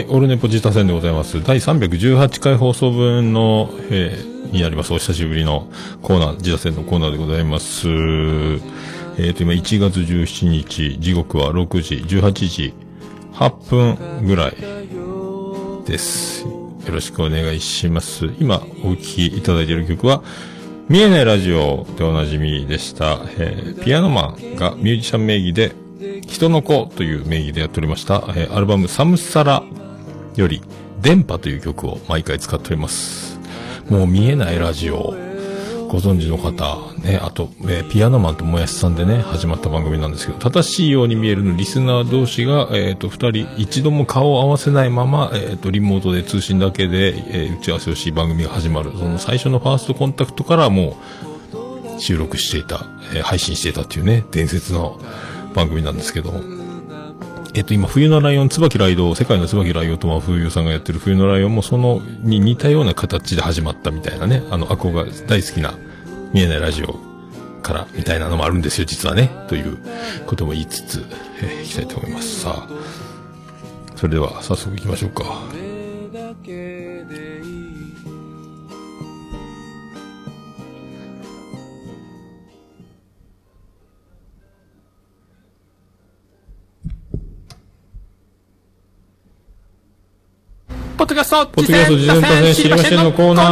はい、オルネポジタ戦でございます。第318回放送分の、えー、になります。お久しぶりのコーナー、ジタ戦のコーナーでございます。えーと、今1月17日、時刻は6時、18時8分ぐらいです。よろしくお願いします。今お聴きいただいている曲は、見えないラジオでおなじみでした、えーピアノマンがミュージシャン名義で、人の子という名義でやっておりました、えーアルバムサムサラより、電波という曲を毎回使っております。もう見えないラジオ、ご存知の方、ね、あと、えーピアノマンともやしさんでね、始まった番組なんですけど、正しいように見えるのリスナー同士が、えっ、と、二人、一度も顔を合わせないまま、えっ、と、リモートで通信だけで、え打ち合わせをし、番組が始まる。その最初のファーストコンタクトからもう、収録していた、え配信していたっていうね、伝説の番組なんですけど。えっと、今、冬のライオン、椿ライド、世界の椿ライオンと真冬さんがやってる冬のライオンもその、に似たような形で始まったみたいなね、あの、アコが、大好きな、見えないラジオから、みたいなのもあるんですよ、実はね、ということも言いつつ、えーいきたいと思います。さあ、それでは、早速行きましょうか。ポッドキャストポッドキャスト、事前多戦知りませんのコーナー。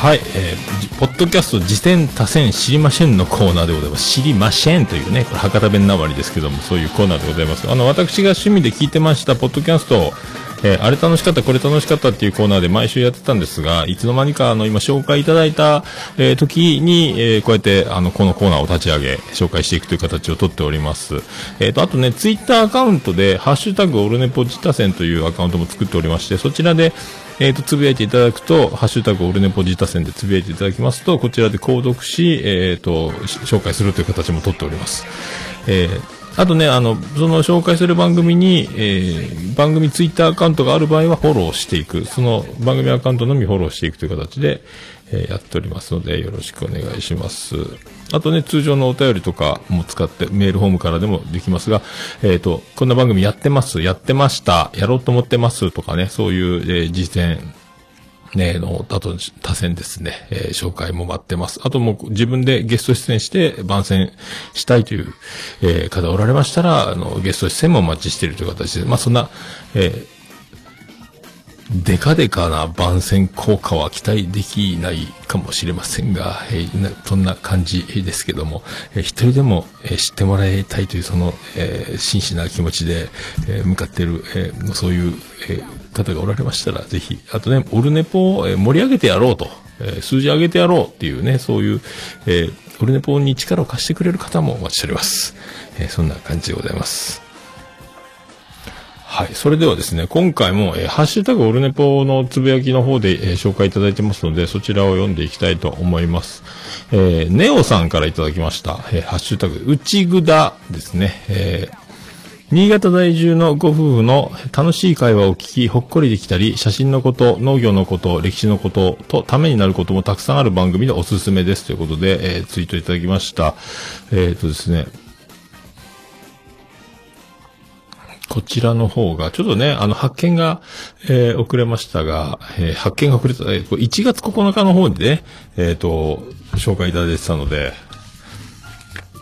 はい、えー、ポッドキャスト、次戦多戦知りませんのコーナーでございます。知りませんというね、これ博多弁なまりですけども、そういうコーナーでございます。あの、私が趣味で聞いてました、ポッドキャスト、えーあれ楽しかった、これ楽しかったっていうコーナーで毎週やってたんですが、いつの間にか、あの、今紹介いただいた、えー時に、えーこうやって、あの、このコーナーを立ち上げ、紹介していくという形をとっております。えっ、と、あとね、ツイッターアカウントで、ハッシュタグオルネポジタセンというアカウントも作っておりまして、そちらで、えっ、と、つぶやいていただくと、ハッシュタグオルネポジタセンでつぶやいていただきますと、こちらで購読し、えっ、と、紹介するという形もとっております。えーあとね、あの、その紹介する番組に、えー番組ツイッターアカウントがある場合はフォローしていく。その番組アカウントのみフォローしていくという形で、えーやっておりますので、よろしくお願いします。あとね、通常のお便りとかも使って、メールホームからでもできますが、えっ、と、こんな番組やってます、やってました、やろうと思ってますとかね、そういう、えー実践、ね、の、あと、多選ですね、えー紹介も待ってます。あともう自分でゲスト出演して番宣したいという、えー方おられましたら、あの、ゲスト出演もお待ちしているという形で、まあそんな、えーデカデカな番宣効果は期待できないかもしれませんが、えーそんな感じですけども、えー一人でも、えー知ってもらいたいというその、えー真摯な気持ちで、えー向かっている、えーそういう、えー方がおられましたら、ぜひ、あとね、オルネポを、盛り上げてやろうと、え数字上げてやろうっていうね、そういう、えオルネポに力を貸してくれる方もお待ちしております。えそんな感じでございます。はい。それではですね、今回も、えーハッシュタグオルネポのつぶやきの方で、えー紹介いただいてますので、そちらを読んでいきたいと思います。えーネオさんからいただきました。えハッシュタグ、内ぐだですね。えー新潟在住のご夫婦の楽しい会話を聞き、ほっこりできたり、写真のこと、農業のこと、歴史のこととためになることもたくさんある番組でおすすめですということで、えーツイートいただきました。えっ、とですね、こちらの方が、ちょっとね、あの、発見が、えー遅れましたが、えー発見が遅れた、えー1月9日の方でね、えっ、と、紹介いただいてたので、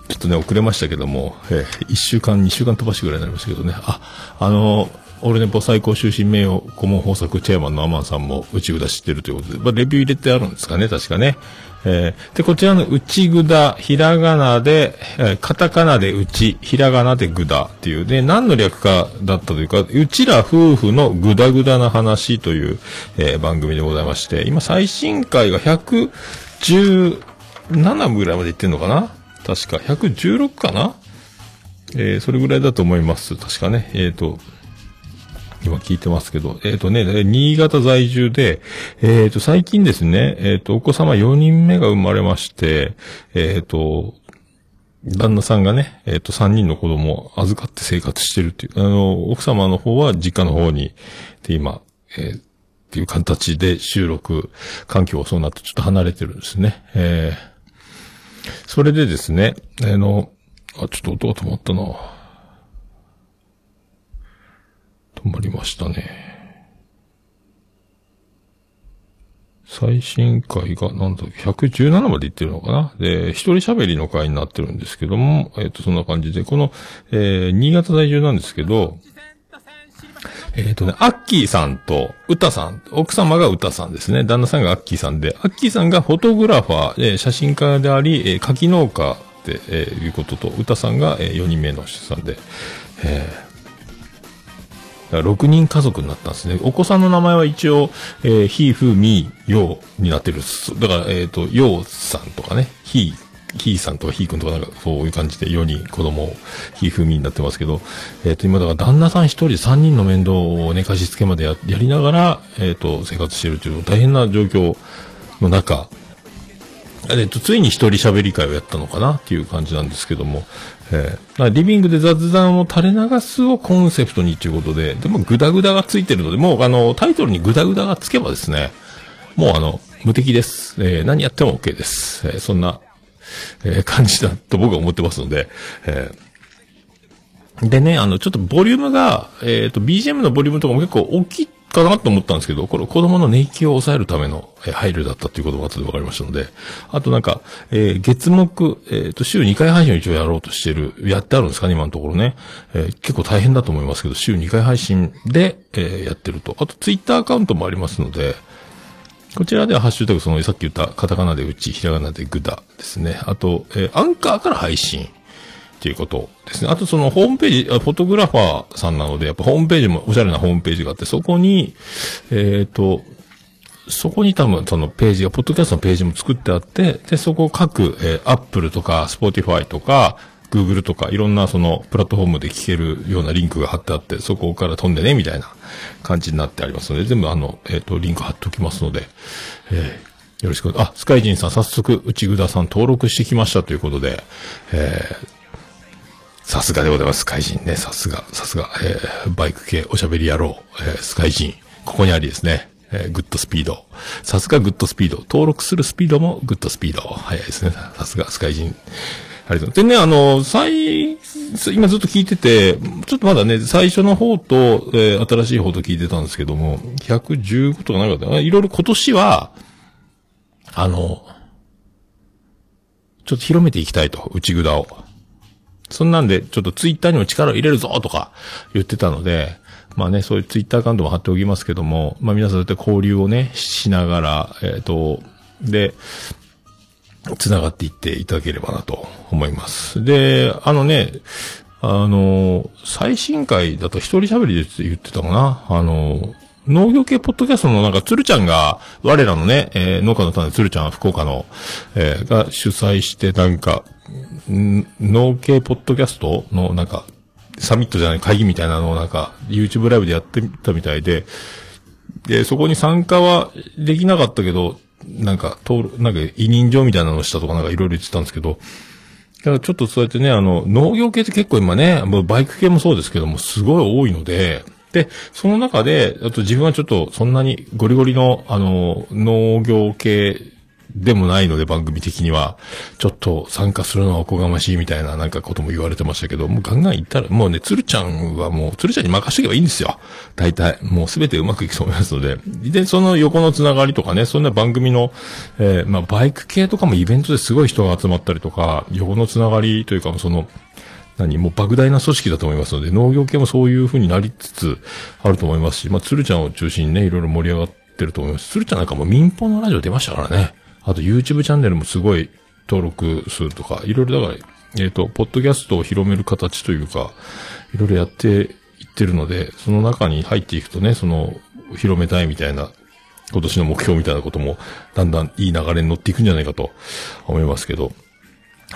ちょっとね、遅れましたけども、えー、1週間、2週間飛ばしぐらいになりましたけどね。あ、あのオルネポ最高終身名誉顧問豊作チェアマンのアマンさんも内ぐだ知ってるということで、まあ、レビュー入れてあるんですかね、確かね。えーで、こちらの内ぐだ、ひらがなで、えーカタカナで内、ひらがなでぐだっていう、で、何の略かだったというか、うちら夫婦のぐだぐだな話という、えー番組でございまして、今最新回が117ぐらいまでいってんのかな？確か、116かな？えーそれぐらいだと思います。確かね。えっ、と、今聞いてますけど、えっ、とね、新潟在住で、えっ、と、最近ですね、えっ、と、お子様4人目が生まれまして、えっ、と、旦那さんがね、えっ、と、3人の子供を預かって生活してるっていう、あの、奥様の方は実家の方に、で、今、えーっていう形で収録環境がそうなってちょっと離れてるんですね。えー、それでですね、あの、あ、ちょっと音が止まったな。止まりましたね。最新回が、なんだっけ、117までいってるのかな？で、一人喋りの回になってるんですけども、えっ、と、そんな感じで、この、えー、新潟在住なんですけど、えっ、とね、アッキーさんと、ウタさん、奥様がウタさんですね。旦那さんがアッキーさんで、アッキーさんがフォトグラファー、えー写真家であり、えー柿農家って、えーいうことと、ウタさんが、え4人目の出産で、えーだから6人家族になったんですね。お子さんの名前は一応、えー、ひ、ふ、み、ようになってる。だから、えっ、と、ようさんとかね、ひ、ひさんとかひくんとかなんかそういう感じで4人子供をひ、ふ、みになってますけど、えっ、と、今だから旦那さん一人3人の面倒をね、貸し付けまでやりながら、えっ、と、生活してるという大変な状況の中、えっと、ついに一人喋り会をやったのかなっていう感じなんですけども、えーリビングで雑談を垂れ流すをコンセプトにということで、でもグダグダがついてるので、もうあの、タイトルにグダグダがつけばですね、もうあの、無敵です。えー何やっても OK です。えーそんな、えー感じだと僕は思ってますので、えーでね、あの、ちょっとボリュームが、えっ、と、BGM のボリュームとかも結構大きいかなと思ったんですけど、これ子供の寝息を抑えるための、配慮だったということが後で分かりましたので、あとなんか、えー月目、えっ、と、週2回配信を一応やろうとしてる、やってあるんですかね、今のところね。えー結構大変だと思いますけど、週2回配信で、えやってると。あと、ツイッターアカウントもありますので、こちらではハッシュタグそのさっき言ったカタカナでうち、ひらがなでグダですね。あと、えーアンカーから配信っていうことですね。あとそのホームページ、フォトグラファーさんなので、やっぱホームページもおしゃれなホームページがあって、そこに、えっ、と、そこに多分そのページが、ポッドキャストのページも作ってあって、で、そこを各、えー、Apple とか Spotify とか、Google とかいろんなそのプラットフォームで聞けるようなリンクが貼ってあって、そこから飛んでね、みたいな感じになってありますので、全部あの、えっ、と、リンク貼っておきますので、えーよろしく。あ、スカイジンさん、早速、内ぐださん登録してきましたということで、えーさすがでございます、スカイジンね。さすが、さすが、えーバイク系おしゃべり野郎、えースカイジン。ここにありですね。えーグッドスピード。さすがグッドスピード。登録するスピードもグッドスピード。早いですね。さすがスカイジン。ありがとうございます。でね、あの、最、今ずっと聞いてて、ちょっとまだね、最初の方と、えー新しい方と聞いてたんですけども、115とかなかった。いろいろ今年は、あの、ちょっと広めていきたいと、内札を。そんなんで、ちょっとツイッターにも力を入れるぞとか言ってたので、まあね、そういうツイッターアカウントも貼っておきますけども、まあ皆さんそうやって交流をね、しながら、えっ、と、で、繋がっていっていただければなと思います。で、あのね、あの、最新回だと一人喋りで言ってたかなあの、農業系ポッドキャストのなんか、鶴ちゃんが、我らのね、えー農家の種鶴ちゃんは、福岡の、えーが主催して、なんか、ん農系ポッドキャストの、なんか、サミットじゃない会議みたいなのをなんか、YouTube ライブでやってみたみたいで、で、そこに参加はできなかったけど、なんか、登録、なんか、委任状みたいなのをしたとかなんかいろいろ言ってたんですけど、だからちょっとそうやってね、あの、農業系って結構今ね、もうバイク系もそうですけども、すごい多いので、で、その中で、あと自分はちょっとそんなにゴリゴリの、あの、農業系でもないので、番組的には、ちょっと参加するのはおこがましいみたいななんかことも言われてましたけど、もうガンガン行ったら、もうね、鶴ちゃんはもう、鶴ちゃんに任しとけばいいんですよ。大体。もうすべてうまくいくと思いますので。で、その横のつながりとかね、そんな番組の、えーまあ、バイク系とかもイベントですごい人が集まったりとか、横のつながりというか、その、何もう莫大な組織だと思いますので、農業系もそういう風になりつつあると思いますし、まあ、鶴ちゃんを中心にね、いろいろ盛り上がってると思います。鶴ちゃんなんかも民放のラジオ出ましたからね。あと YouTube チャンネルもすごい登録数とか、いろいろだから、えっ、と、ポッドキャストを広める形というか、いろいろやっていってるので、その中に入っていくとね、その、広めたいみたいな、今年の目標みたいなことも、だんだんいい流れに乗っていくんじゃないかと思いますけど。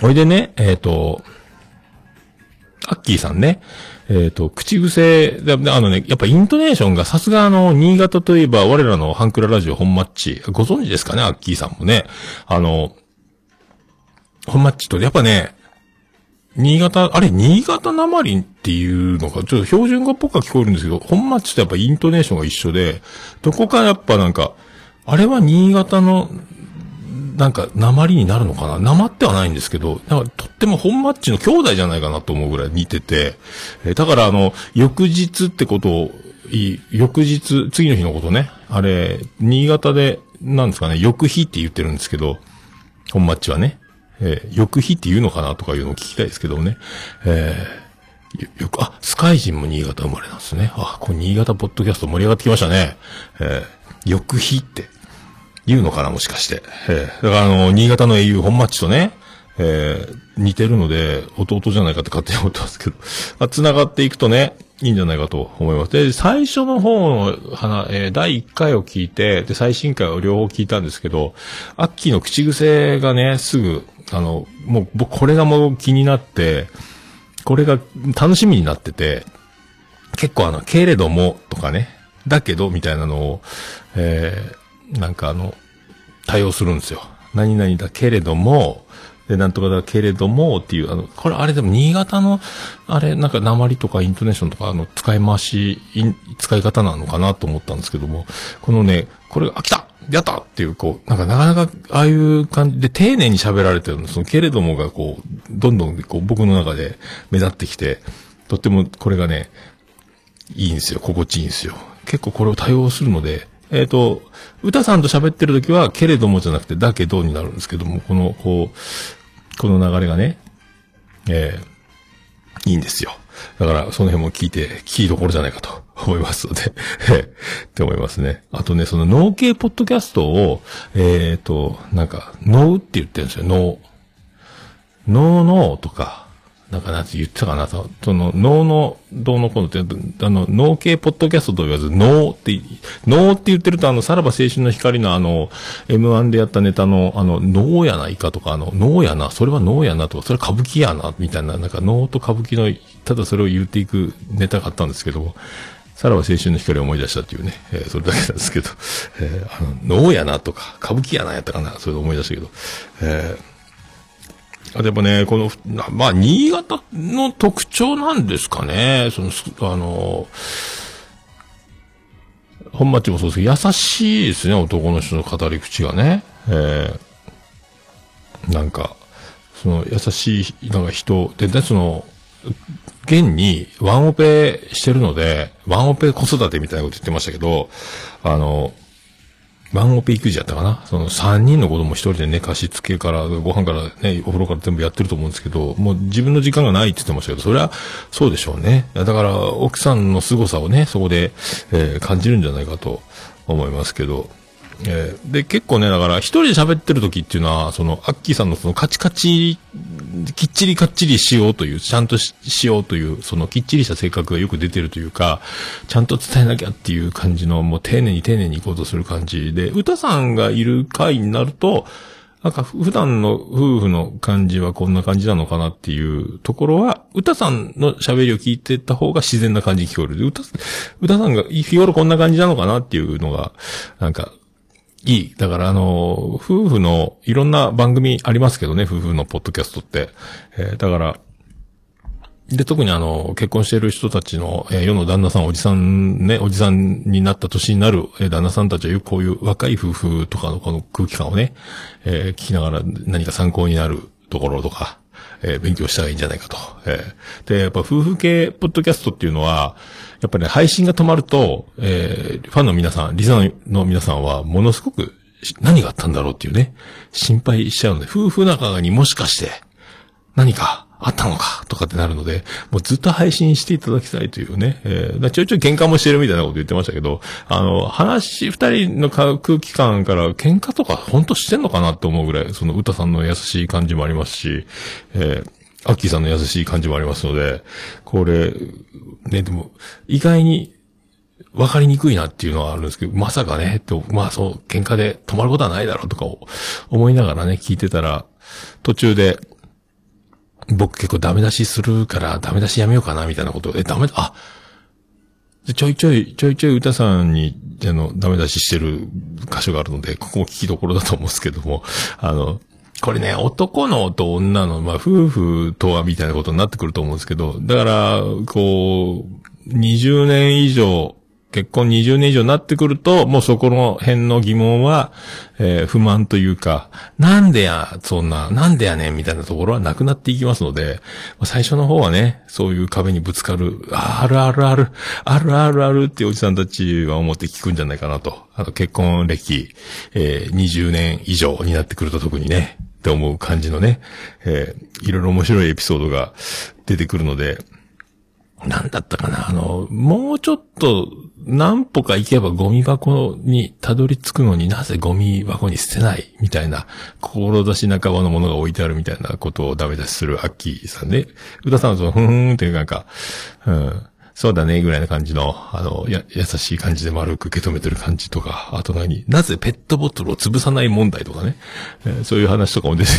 ほいでね、えっ、と、アッキーさんね。えっ、と、口癖で、あのね、やっぱイントネーションがさすがあの、新潟といえば我らのハンクララジオ本マッチ。ご存知ですかね、アッキーさんもね。あの、本マッチと、やっぱね、新潟、あれ、新潟なまりっていうのが、ちょっと標準語っぽくは聞こえるんですけど、本町とやっぱイントネーションが一緒で、どこかやっぱなんか、あれは新潟の、なんか、鉛になるのかな？鉛ってはないんですけど、なんか、とっても本マッチの兄弟じゃないかなと思うぐらい似てて、えーだからあの、翌日ってことを、い翌日、次の日のことね、あれ、新潟で、なんですかね、翌日って言ってるんですけど、本マッチはね、えー翌日って言うのかなとかいうのを聞きたいですけどね、えーよ、よく、あ、スカイジンも新潟生まれなんですね。あ、これ新潟ポッドキャスト盛り上がってきましたね。えー、翌日って言うのかなもしかして。えー、だからあの、新潟の英雄本町とね、えー、似てるので、弟じゃないかって勝手に思ってますけど、ま あ、繋がっていくとね、いいんじゃないかと思います。で、最初の方の花、えー第1回を聞いて、で、最新回を両方聞いたんですけど、アッキーの口癖がね、すぐ、あの、もう、僕、これがもう気になって、これが楽しみになってて、結構あの、けれどもとかね、だけどみたいなのを、えー、なんかあの、対応するんですよ。何々だけれども、で、なんとかだけれどもっていう、あの、これあれでも新潟の、あれ、なんか鉛とかイントネーションとか、あの、使い回し、使い方なのかなと思ったんですけども、このね、これが、あ、来たやったっていう、こう、なんかなかなか、ああいう感じで丁寧に喋られてるの、その、けれどもがこう、どんどん、こう、僕の中で目立ってきて、とっても、これがね、いいんですよ。心地いいんですよ。結構これを対応するので、えっ、と、歌さんと喋ってる時は、けれどもじゃなくて、だけどになるんですけども、この、こう、この流れがね、えーいいんですよ。だから、その辺も聞いて、聞きどころじゃないかと 思いますので、えって思いますね。あとね、その脳系ポッドキャストを、えっ、と、なんか、脳って言ってるんですよ、脳。脳脳とか、なんかなんて言ってたかな、そその脳の、どうのこうのって、あの、脳系ポッドキャストと言わず、脳って、脳って言ってると、あの、さらば青春の光のあの、M1 でやったネタの、あの、脳やないかとか、あの、脳やな、それは脳やなとか、それは歌舞伎やな、みたいな、なんか脳と歌舞伎の、ただそれを言っていくネタがあったんですけども、さらば青春の光を思い出したっていうね、えーそれだけなんですけど、えーあの、脳やなとか、歌舞伎やなやったかな、それで思い出したけど、えーあでもね、この、まあ、新潟の特徴なんですかね。その、あの、本町もそうですけど、優しいですね、男の人の語り口がね。えーなんか、その、優しい、なんか人、で、で、その、現にワンオペしてるので、ワンオペ子育てみたいなこと言ってましたけど、あの、ワンオペ育児やったかな？その3人の子供一人でね、貸し付けから、ご飯からね、お風呂から全部やってると思うんですけど、もう自分の時間がないって言ってましたけど、それはそうでしょうね。だから、奥さんの凄さをね、そこで、えー感じるんじゃないかと思いますけど、えーで、結構ね、だから、一人で喋ってる時っていうのは、その、アッキーさんのその、カチカチ、きっちりかっちりしようという、ちゃんとしようという、その、きっちりした性格がよく出てるというか、ちゃんと伝えなきゃっていう感じの、もう丁寧に丁寧に行こうとする感じで、歌さんがいる回になると、なんか普段の夫婦の感じはこんな感じなのかなっていうところは、歌さんの喋りを聞いてた方が自然な感じに聞こえる。歌、歌さんが日頃こんな感じなのかなっていうのが、なんか、いい。だからあの、夫婦のいろんな番組ありますけどね、夫婦のポッドキャストって。えーだから、で、特にあの、結婚している人たちの、えー世の旦那さん、おじさんね、おじさんになった年になる、えー旦那さんたちはよくこういう若い夫婦とかのこの空気感をね、えー聞きながら何か参考になるところとか、えー勉強したらいいんじゃないかと。えーで、やっぱ夫婦系ポッドキャストっていうのは、やっぱり、ね、配信が止まると、えーファンの皆さん、リザーの皆さんは、ものすごく、何があったんだろうっていうね、心配しちゃうので、夫婦仲にもしかして、何かあったのかとかってなるので、もうずっと配信していただきたいというね、えーちょいちょい喧嘩もしてるみたいなこと言ってましたけど、あの、話、二人の空気感から喧嘩とか本当してんのかなって思うぐらい、その歌さんの優しい感じもありますし、えーアッキーさんの優しい感じもありますので、これ、ね、でも、意外に、わかりにくいなっていうのはあるんですけど、まさかね、と、まあそう、喧嘩で止まることはないだろうとかを思いながらね、聞いてたら、途中で、僕結構ダメ出しするからダメ出しやめようかなみたいなことを、え、ダメだ、あ、ちょいちょい、ちょいちょい歌さんに、あの、ダメ出ししてる箇所があるので、ここも聞きどころだと思うんですけども、あの、これね、男のと女の、まあ、夫婦とはみたいなことになってくると思うんですけど、だから、こう、20年以上、結婚20年以上になってくると、もうそこの辺の疑問は、えー不満というか、なんでや、そんな、なんでやねんみたいなところはなくなっていきますので、最初の方はね、そういう壁にぶつかる、あるあるある、あるあるあるっておじさんたちは思って聞くんじゃないかなと。あと結婚歴、えー20年以上になってくると特にね、って思う感じのね、えーいろいろ面白いエピソードが出てくるので、なんだったかなあの、もうちょっと何歩か行けばゴミ箱にたどり着くのになぜゴミ箱に捨てないみたいな、志半ばのものが置いてあるみたいなことをダメ出しするアッキーさんでね。歌さんはその、ふーんっていうなんか、うん、そうだね、ぐらいな感じの、あの、や、優しい感じで丸く受け止めてる感じとか、あと何？なぜペットボトルを潰さない問題とかね。えーそういう話とかも出て。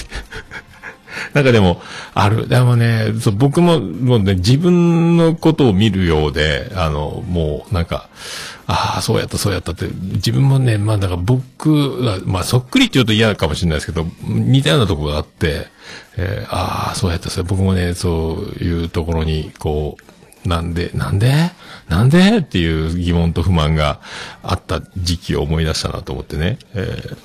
なんかでも、ある。でもね、そう僕も、もうね、自分のことを見るようで、あの、もう、なんか、ああ、そうやった、そうやったって、自分もね、まあ、だから僕が、まあ、そっくりって言うと嫌かもしれないですけど、似たようなとこがあって、えーああ、そうやった、そうや僕もね、そういうところに、こう、なんで、なんで？なんで？っていう疑問と不満があった時期を思い出したなと思ってね。えー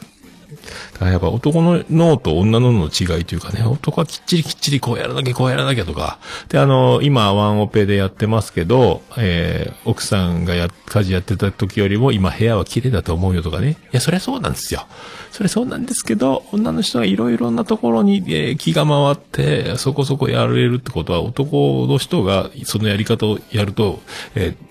だからやっぱ男の脳と女の脳の違いというかね、男はきっちりきっちりこうやらなきゃこうやらなきゃとか。で、あの、今ワンオペでやってますけど、えー、奥さんがや、家事やってた時よりも今部屋は綺麗だと思うよとかね。いや、そりゃそうなんですよ。それそうなんですけど、女の人がいろいろなところに、えー気が回って、そこそこやれるってことは男の人がそのやり方をやると、えー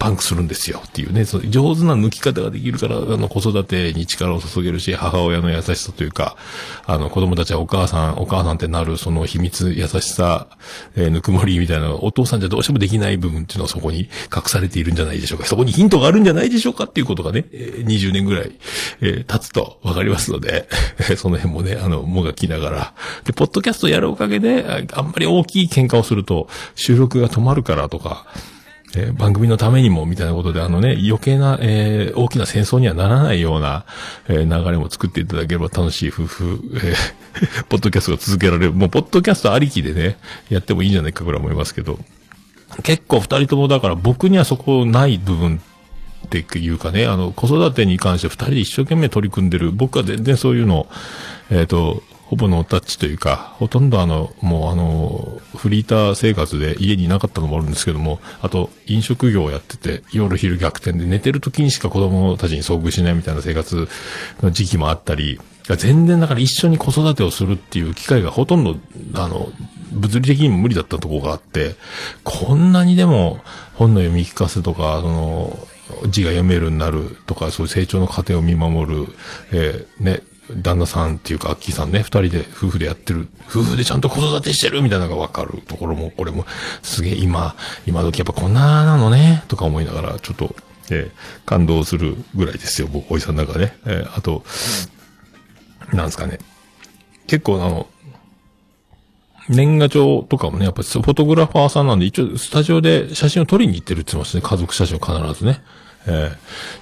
パンクするんですよっていうね、その上手な抜き方ができるから、あの、子育てに力を注げるし、母親の優しさというか、あの、子供たちはお母さん、お母さんってなる、その秘密、優しさ、えーぬくもりみたいな、お父さんじゃどうしてもできない部分っていうのはそこに隠されているんじゃないでしょうか。そこにヒントがあるんじゃないでしょうかっていうことがね、え20年ぐらい、えー経つとわかりますので、その辺もね、あの、もがきながら。で、ポッドキャストやるおかげで、あんまり大きい喧嘩をすると、収録が止まるからとか、えー番組のためにも、みたいなことで、あのね、余計な、えー大きな戦争にはならないような、えー流れも作っていただければ楽しい夫婦、えー ポッドキャストが続けられる。もう、ポッドキャストありきでね、やってもいいんじゃないかぐらい思いますけど、結構二人ともだから僕にはそこない部分っていうかね、あの、子育てに関して二人で一生懸命取り組んでる。僕は全然そういうの、えっ、と、ほぼノータッチというか、ほとんどあの、もうあの、フリーター生活で家にいなかったのもあるんですけども、あと、飲食業をやってて、夜昼逆転で寝てる時にしか子供たちに遭遇しないみたいな生活の時期もあったり、全然だから一緒に子育てをするっていう機会がほとんど、あの、物理的にも無理だったところがあって、こんなにでも本の読み聞かせとか、その、字が読めるようになるとか、そういう成長の過程を見守る、えーね、旦那さんっていうか、アッキーさんね、二人で夫婦でやってる、夫婦でちゃんと子育てしてるみたいなのがわかるところも、これも、すげえ今、今時やっぱこんななのね、とか思いながら、ちょっと、えー感動するぐらいですよ、僕、おじさんの中でね。えーあと、なんですかね。結構あの、年賀状とかもね、やっぱフォトグラファーさんなんで、一応スタジオで写真を撮りに行ってるって言ってますね。家族写真を必ずね。えー、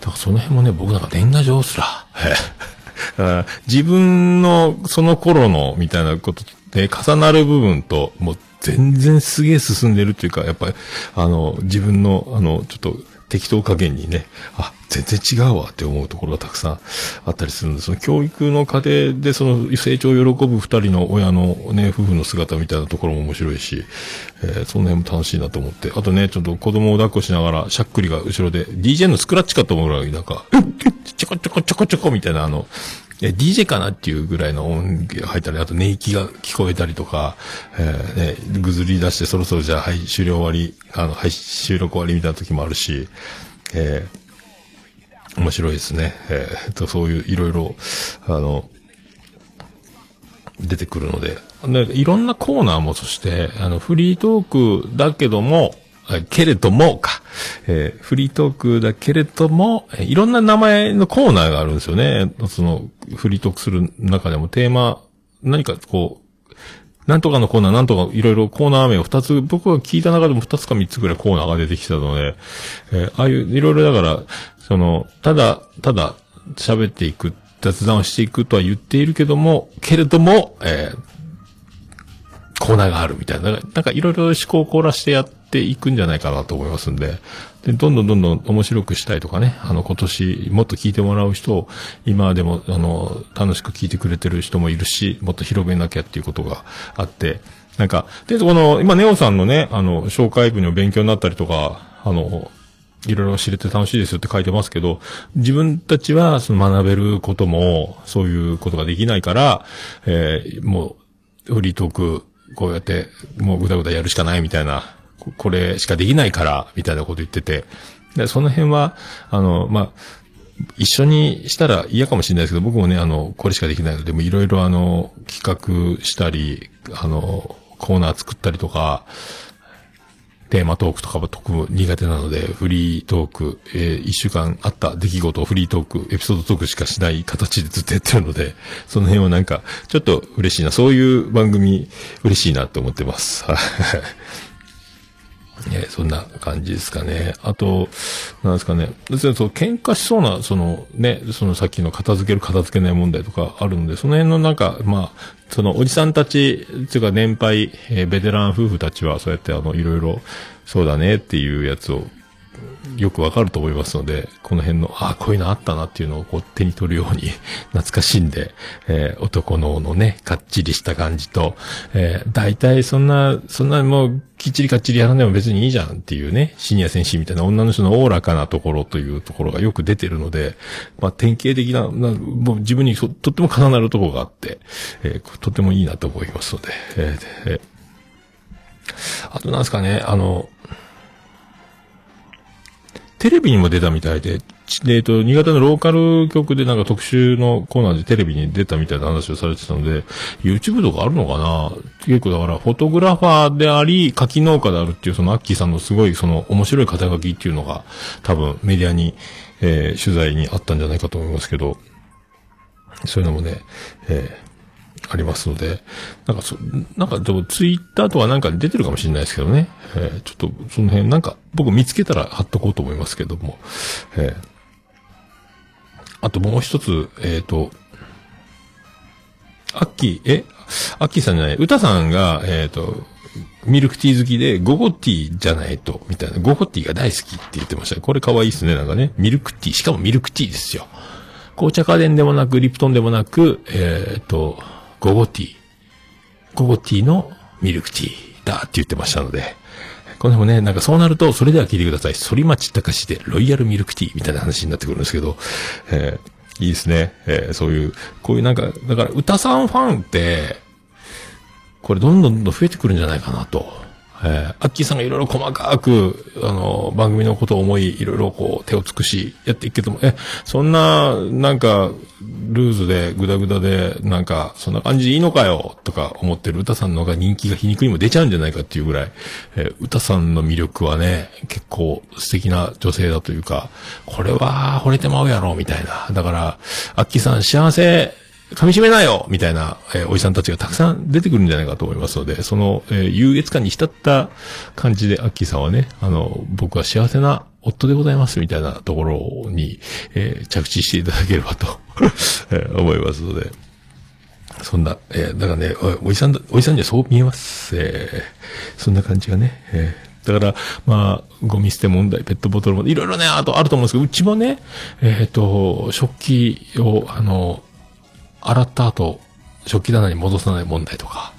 だからその辺もね、僕なんか年賀状すら、えーだから自分のその頃のみたいなことで重なる部分と、もう全然すげえ進んでるっていうか、やっぱり、あの、自分の、あの、ちょっと適当加減にね、あ、全然違うわって思うところがたくさんあったりするんです。その教育の過程でその成長を喜ぶ二人の親のね、夫婦の姿みたいなところも面白いし、えーその辺も楽しいなと思って。あとね、ちょっと子供を抱っこしながら、しゃっくりが後ろで、DJ のスクラッチかと思うぐらい、なんか、ちょこちょこちょこちょこみたいな、あの、え DJ かなっていうぐらいの音が入ったり、あと寝息が聞こえたりとか、えーね、ぐずり出してそろそろじゃあ、はい、終了終わり、あの、はい、収録終わりみたいな時もあるし、えー面白いですね。えーと、そういういろいろ、あの、出てくるので、でいろんなコーナーも、そして、あの、フリートークだけども、けれどもか、えーフリートークだけれども、いろんな名前のコーナーがあるんですよね。その、フリートークする中でもテーマ、何かこう、なんとかのコーナー、なんとかいろいろコーナー名を二つ、僕が聞いた中でも二つか三つぐらいコーナーが出てきたので、えーああいう、いろいろだから、その、ただ、ただ喋っていく雑談をしていくとは言っているけども、けれども、えーコーナーがあるみたいな、なんかいろいろ思考を凝らしてやっていくんじゃないかなと思いますんで、で、どんどんどんどん面白くしたいとかね、あの、今年もっと聞いてもらう人を、今でも、あの、楽しく聞いてくれてる人もいるし、もっと広めなきゃっていうことがあって、なんか、で、この、今、ネオさんのね、あの、紹介文の勉強になったりとか、あの、いろいろ知れて楽しいですよって書いてますけど、自分たちはその学べることも、そういうことができないから、えーもう、フリートーク、こうやって、もうぐだぐだやるしかないみたいな、これしかできないから、みたいなこと言ってて、で、その辺は、あの、まあ、一緒にしたら嫌かもしれないですけど、僕もね、あの、これしかできないので、もういろいろあの、企画したり、あの、コーナー作ったりとか、テーマトークとかは特に苦手なので、フリートーク、えー一週間あった出来事をフリートーク、エピソードトークしかしない形でずっとやってるので、その辺はなんか、ちょっと嬉しいな。そういう番組、嬉しいなって思ってます。ね、そんな感じですかね。あと、なんですかね。別にそう、喧嘩しそうな、そのね、そのさっきの片付ける片付けない問題とかあるので、その辺のなんか、まあ、そのおじさんたち、っていうか年配、えーベテラン夫婦たちはそうやってあの、いろいろ、そうだねっていうやつを、よくわかると思いますので、この辺の、ああ、こういうのあったなっていうのをこう手に取るように 懐かしんで、えー男ののね、かっちりした感じと、えー大体そんな、そんなもう、きっちりかっちりやらないも別にいいじゃんっていうね、シニア戦士みたいな女の人のおおらかなところというところがよく出てるので、まあ典型的な、なもう自分にとっても重なるところがあって、えーとてもいいなと思いますので、えでえー。あとなんですかね、あの、テレビにも出たみたいで、えっ、と、新潟のローカル局でなんか特集のコーナーでテレビに出たみたいな話をされてたので、YouTube とかあるのかな？結構だから、フォトグラファーであり、柿農家であるっていう、そのアッキーさんのすごい、その面白い肩書きっていうのが、多分メディアに、えー取材にあったんじゃないかと思いますけど、そういうのもね、えーありますので、なんかそ、なんかでもツイッターとかなんか出てるかもしれないですけどね。えーちょっとその辺なんか僕見つけたら貼っとこうと思いますけども。えーあともう一つ、えっ、と、アッキー、え？アッキーさんじゃない、歌さんが、えっ、と、ミルクティー好きで、ゴゴティーじゃないと、みたいな、ゴゴティーが大好きって言ってました。これ可愛いっすね、なんかね。ミルクティー、しかもミルクティーですよ。紅茶家電でもなく、リプトンでもなく、えっ、と、ゴゴティー。ゴゴティーのミルクティーだって言ってましたので、この辺もね、なんかそうなると、それでは聞いてください。反町隆史でロイヤルミルクティーみたいな話になってくるんですけど、えーいいですね。えーそういう、こういうなんか、だから歌さんファンって、これどんどんどんどん増えてくるんじゃないかなと。えー、アッキーさんがいろいろ細かく、あの、番組のことを思い、いろいろこう、手を尽くし、やっていくけども、え、そんな、なんか、ルーズで、グダグダで、なんか、そんな感じでいいのかよ、とか思ってる歌さんの方が人気が皮肉にも出ちゃうんじゃないかっていうぐらい、えー歌さんの魅力はね、結構素敵な女性だというか、これは惚れてまうやろ、みたいな。だから、アッキーさん幸せ、噛み締めなよみたいな、えーおじさんたちがたくさん出てくるんじゃないかと思いますので、その、えー優越感に浸った感じで、アッキーさんはね、あの、僕は幸せな夫でございますみたいなところに、えー着地していただければと、えー思いますので、そんな、えーだからね、おおじさん、おじさんにはそう見えます。えーそんな感じがね、えーだから、まあ、ゴミ捨て問題、ペットボトル問題、いろいろね、あとあると思うんですけど、うちもね、えっ、と、食器を、あの、洗った後、食器棚に戻さない問題とか、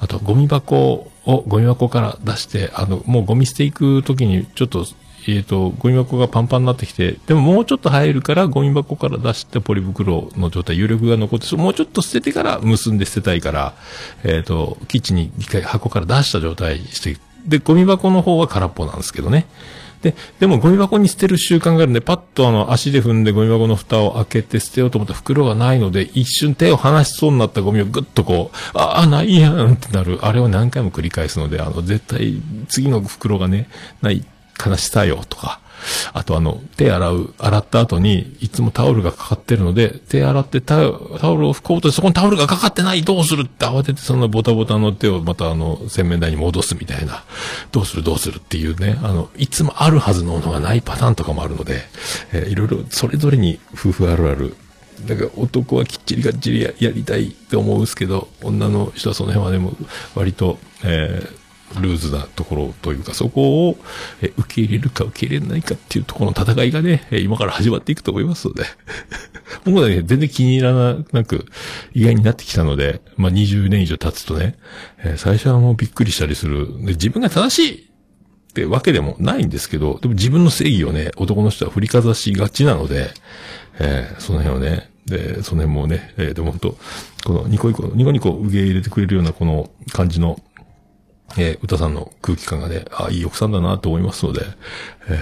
あと、ゴミ箱を、ゴミ箱から出して、あの、もうゴミ捨て行く時に、ちょっと、えっ、と、ゴミ箱がパンパンになってきて、でももうちょっと入るから、ゴミ箱から出してポリ袋の状態、有力が残って、もうちょっと捨ててから結んで捨てたいから、えっ、と、キッチンに一回箱から出した状態して、で、ゴミ箱の方は空っぽなんですけどね。で、でもゴミ箱に捨てる習慣があるんで、パッとあの足で踏んでゴミ箱の蓋を開けて捨てようと思った袋がないので、一瞬手を離しそうになったゴミをぐっとこう、ああ、ないやんってなる。あれを何回も繰り返すので、あの、絶対次の袋がね、ない悲しさよとか、あとあの、手洗う、洗った後に、いつもタオルがかかってるので、手洗ってタオルを拭こうと、そこにタオルがかかってない、どうするって慌ててそのボタボタの手をまたあの、洗面台に戻すみたいな、どうするどうするっていうね、あの、いつもあるはずのものがないパターンとかもあるので、えーいろいろ、それぞれに夫婦あるある、なんか男はきっちりがっちりややりたいって思うんですけど、女の人はその辺はでも割と、えールーズなところというか、そこを、受け入れるか受け入れないかっていうところの戦いがね、今から始まっていくと思いますので。僕はね、全然気に入らなく、意外になってきたので、まあ、20年以上経つとね、最初はもうびっくりしたりする。で自分が正しいってわけでもないんですけど、でも自分の正義をね、男の人は振りかざしがちなので、えーその辺をね、で、その辺もね、えーでも本当このニコニコ、ニコニコ受け入れてくれるようなこの感じの、えー歌さんの空気感がね、あ、いい奥さんだなと思いますので、え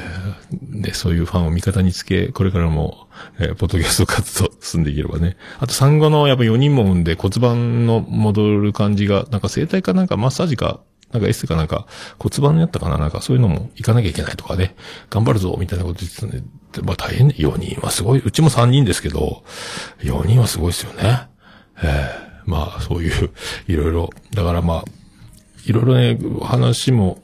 ーで、そういうファンを味方につけ、これからも、えーポッドキャスト活動進んでいければね。あと産後のやっぱ4人も産んで骨盤の戻る感じが、なんか整体かなんかマッサージか、なんかエステかなんか骨盤やったかななんかそういうのも行かなきゃいけないとかね。頑張るぞみたいなこと言ってたんで、まあ大変ね。4人はすごい。うちも3人ですけど、4人はすごいですよね。ええまあそういう、いろいろ。だからまあ、いろいろね、話も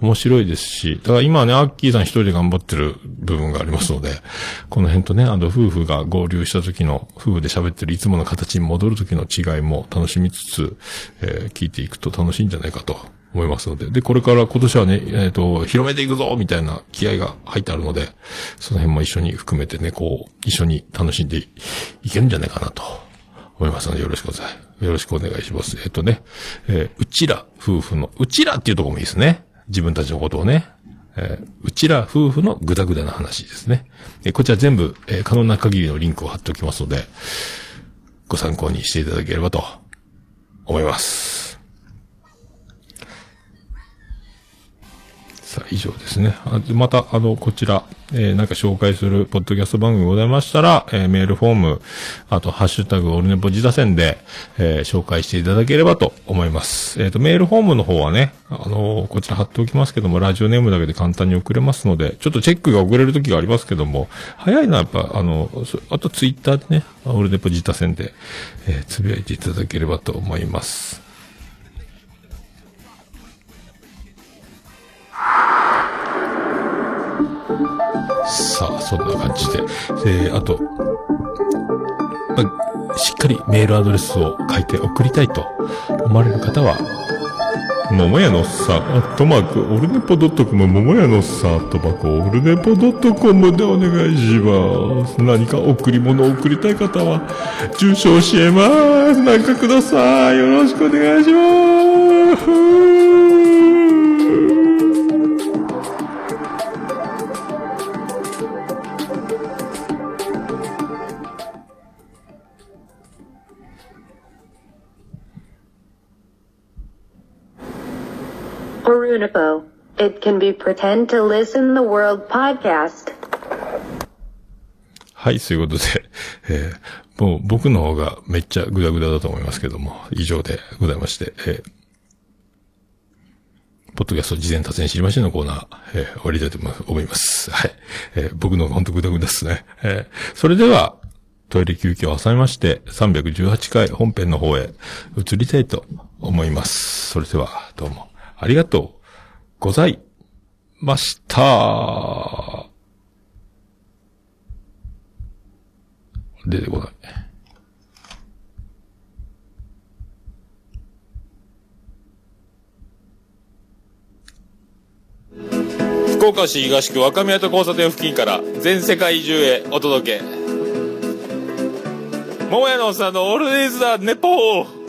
面白いですし、ただ今はね、アッキーさん一人で頑張ってる部分がありますので、この辺とね、あの、夫婦が合流した時の、夫婦で喋ってるいつもの形に戻る時の違いも楽しみつつ、えー聞いていくと楽しいんじゃないかと。思いますので、で、これから今年はね、えっ、と、広めていくぞみたいな気合が入ってあるので、その辺も一緒に含めてね、こう、一緒に楽しんでいけるんじゃないかなと。思いますので、よろしくお願い。よろしくお願いします。えっとね、えーうちら夫婦の、うちらっていうとこもいいですね。自分たちのことをね。えーうちら夫婦のぐだぐだな話ですね。えーこちら全部、えー可能な限りのリンクを貼っておきますので、ご参考にしていただければと思います。さあ、以上ですね。あまた、あの、こちら、えーなんか紹介するポッドキャスト番組ございましたら、えーメールフォーム、あと、ハッシュタグ、オルネポ自打線で、えー紹介していただければと思います。えっ、と、メールフォームの方はね、あのこちら貼っておきますけども、ラジオネームだけで簡単に送れますので、ちょっとチェックが遅れる時がありますけども、早いのはやっぱ、あの、あとツイッターでね、オルネポ自打線で、えーつぶやいていただければと思います。そんな感じで。えー、あと、ま、しっかりメールアドレスを書いて送りたいと思われる方は、桃屋のっさん、アットマーク、オルネポドットコム、桃屋のっさん、アットマーク、オルネポドットコムでお願いします。何か贈り物を送りたい方は、住所教えます。なんかください。よろしくお願いします。Orunipo. It can be pretend to listen the world podcast. はい、そういうことで、えーもう僕の方がめっちゃグダグダだと思いますけども、以上でございまして、えーポッドキャスト事前達成知りましょうのコーナー、えー終わりたいと思います。はい。えー僕のほんとグダグダですね。えーそれでは、トイレ休憩を挟みまして、318回本編の方へ移りたいと思います。それでは、どうも、ありがとうございました。出てこない。福岡市東区若宮と交差点付近から全世界中へお届け桃屋のおっさんのオールディーズ・ザ・ネポー